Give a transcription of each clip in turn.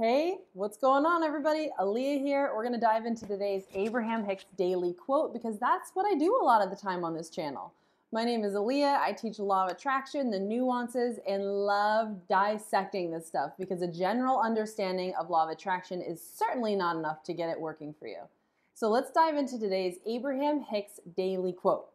Hey, what's going on, everybody? Aaliyah here. We're going to dive into today's Abraham Hicks daily quote because that's what I do a lot of the time on this channel. My name is Aaliyah. I teach law of attraction, the nuances, and love dissecting this stuff because a general understanding of law of attraction is certainly not enough to get it working for you. So let's dive into today's Abraham Hicks daily quote.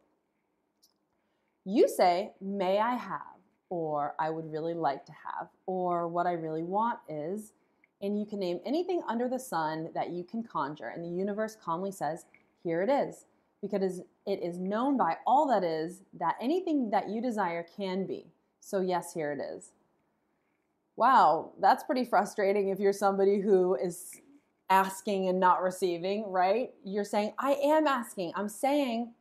You say, May I have, or I would really like to have, or what I really want is, and you can name anything under the sun that you can conjure. And the universe calmly says, Here it is. Because it is known by all that is that anything that you desire can be. So, yes, here it is. Wow, that's pretty frustrating if you're somebody who is asking and not receiving, right? You're saying, I am asking. I'm saying,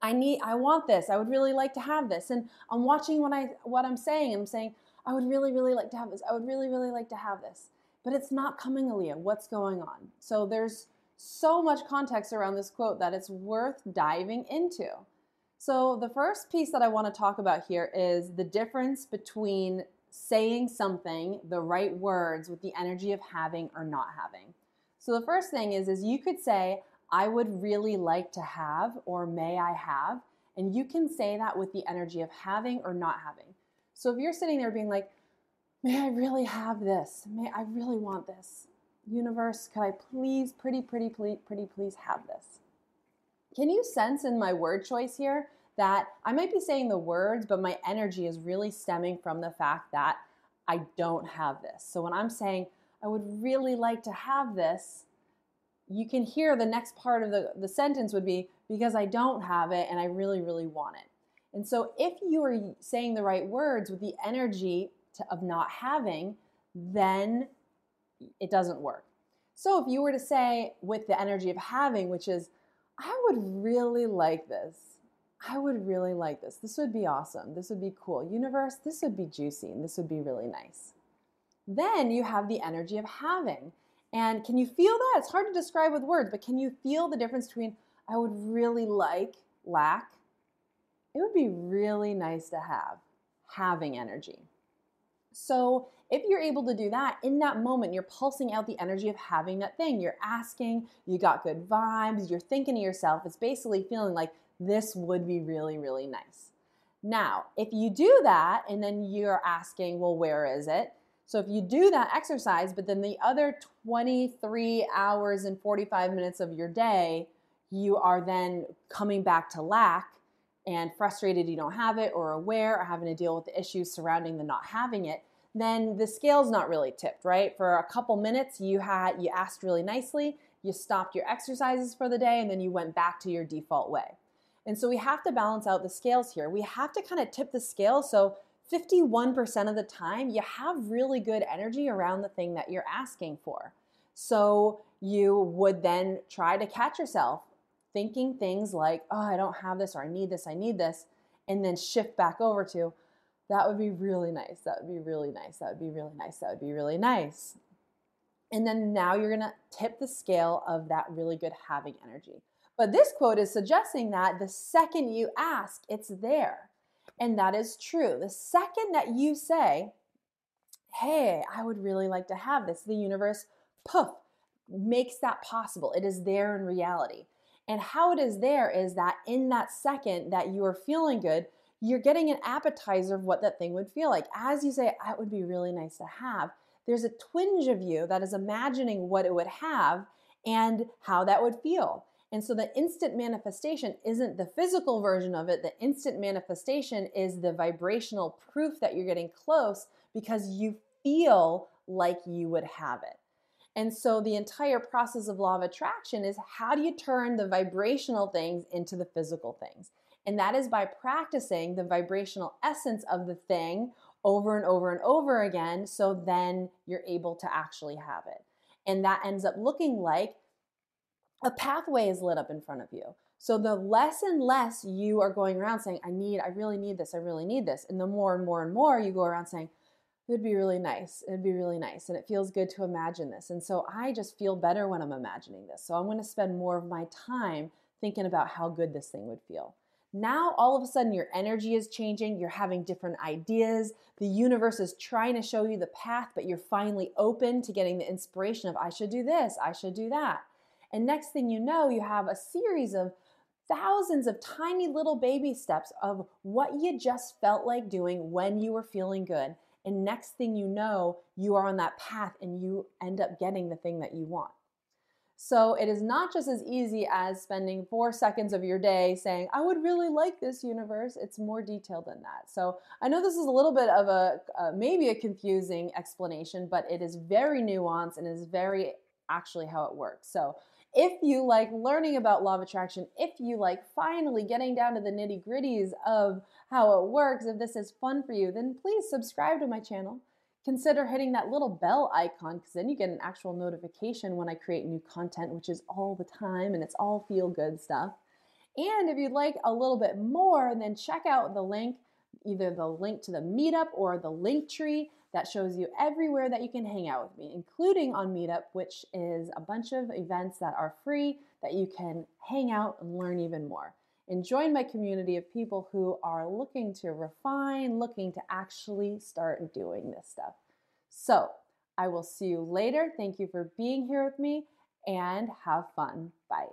I need I want this. I would really like to have this. And I'm watching what I what I'm saying. I'm saying, I would really, really like to have this. I would really, really like to have this but it's not coming, Aaliyah. What's going on? So there's so much context around this quote that it's worth diving into. So the first piece that I want to talk about here is the difference between saying something, the right words, with the energy of having or not having. So the first thing is, is you could say, I would really like to have, or may I have, and you can say that with the energy of having or not having. So if you're sitting there being like, May I really have this? May I really want this? Universe, could I please, pretty, pretty, pretty, pretty, please have this? Can you sense in my word choice here that I might be saying the words, but my energy is really stemming from the fact that I don't have this. So when I'm saying, I would really like to have this, you can hear the next part of the, the sentence would be, because I don't have it and I really, really want it. And so if you are saying the right words with the energy to, of not having, then it doesn't work. So if you were to say with the energy of having, which is, I would really like this. I would really like this. This would be awesome. This would be cool. Universe, this would be juicy and this would be really nice. Then you have the energy of having. And can you feel that? It's hard to describe with words, but can you feel the difference between I would really like, lack? It would be really nice to have having energy. So if you're able to do that in that moment, you're pulsing out the energy of having that thing. You're asking, you got good vibes, you're thinking to yourself, it's basically feeling like this would be really, really nice. Now, if you do that and then you're asking, well, where is it? So if you do that exercise, but then the other 23 hours and 45 minutes of your day, you are then coming back to lack and frustrated you don't have it or aware or having to deal with the issues surrounding the not having it, then the scale's not really tipped, right? For a couple minutes, you had you asked really nicely, you stopped your exercises for the day, and then you went back to your default way. And so we have to balance out the scales here. We have to kind of tip the scale so 51% of the time you have really good energy around the thing that you're asking for. So you would then try to catch yourself thinking things like, oh, I don't have this, or I need this, I need this, and then shift back over to, that would be really nice. That would be really nice. That would be really nice. That would be really nice. And then now you're to tip the scale of that really good having energy. But this quote is suggesting that the second you ask, it's there. And that is true. The second that you say, hey, I would really like to have this, the universe, poof, makes that possible. It is there in reality. And how it is there is that in that second that you are feeling good, you're getting an appetizer of what that thing would feel like. As you say, that would be really nice to have, there's a twinge of you that is imagining what it would have and how that would feel. And so the instant manifestation isn't the physical version of it. The instant manifestation is the vibrational proof that you're getting close because you feel like you would have it. And so the entire process of law of attraction is how do you turn the vibrational things into the physical things? And that is by practicing the vibrational essence of the thing over and over and over again. So then you're able to actually have it. And that ends up looking like a pathway is lit up in front of you. So the less and less you are going around saying, I need, I really need this, I really need this. And the more and more and more you go around saying, it'd be really nice, it'd be really nice. And it feels good to imagine this. And so I just feel better when I'm imagining this. So I'm going to spend more of my time thinking about how good this thing would feel. Now, all of a sudden, your energy is changing. You're having different ideas. The universe is trying to show you the path, but you're finally open to getting the inspiration of, I should do this, I should do that. And next thing you know, you have a series of thousands of tiny little baby steps of what you just felt like doing when you were feeling good. And next thing you know, you are on that path and you end up getting the thing that you want. So it is not just as easy as spending four seconds of your day saying, I would really like this universe. It's more detailed than that. So I know this is a little bit of a uh, maybe a confusing explanation, but it is very nuanced and is very actually how it works. So if you like learning about law of attraction, if you like finally getting down to the nitty gritties of how it works, if this is fun for you, then please subscribe to my channel. Consider hitting that little bell icon because then you get an actual notification when I create new content, which is all the time and it's all feel good stuff. And if you'd like a little bit more, then check out the link, either the link to the meetup or the link tree that shows you everywhere that you can hang out with me, including on Meetup, which is a bunch of events that are free that you can hang out and learn even more. And join my community of people who are looking to refine, looking to actually start doing this stuff. So I will see you later. Thank you for being here with me and have fun. Bye.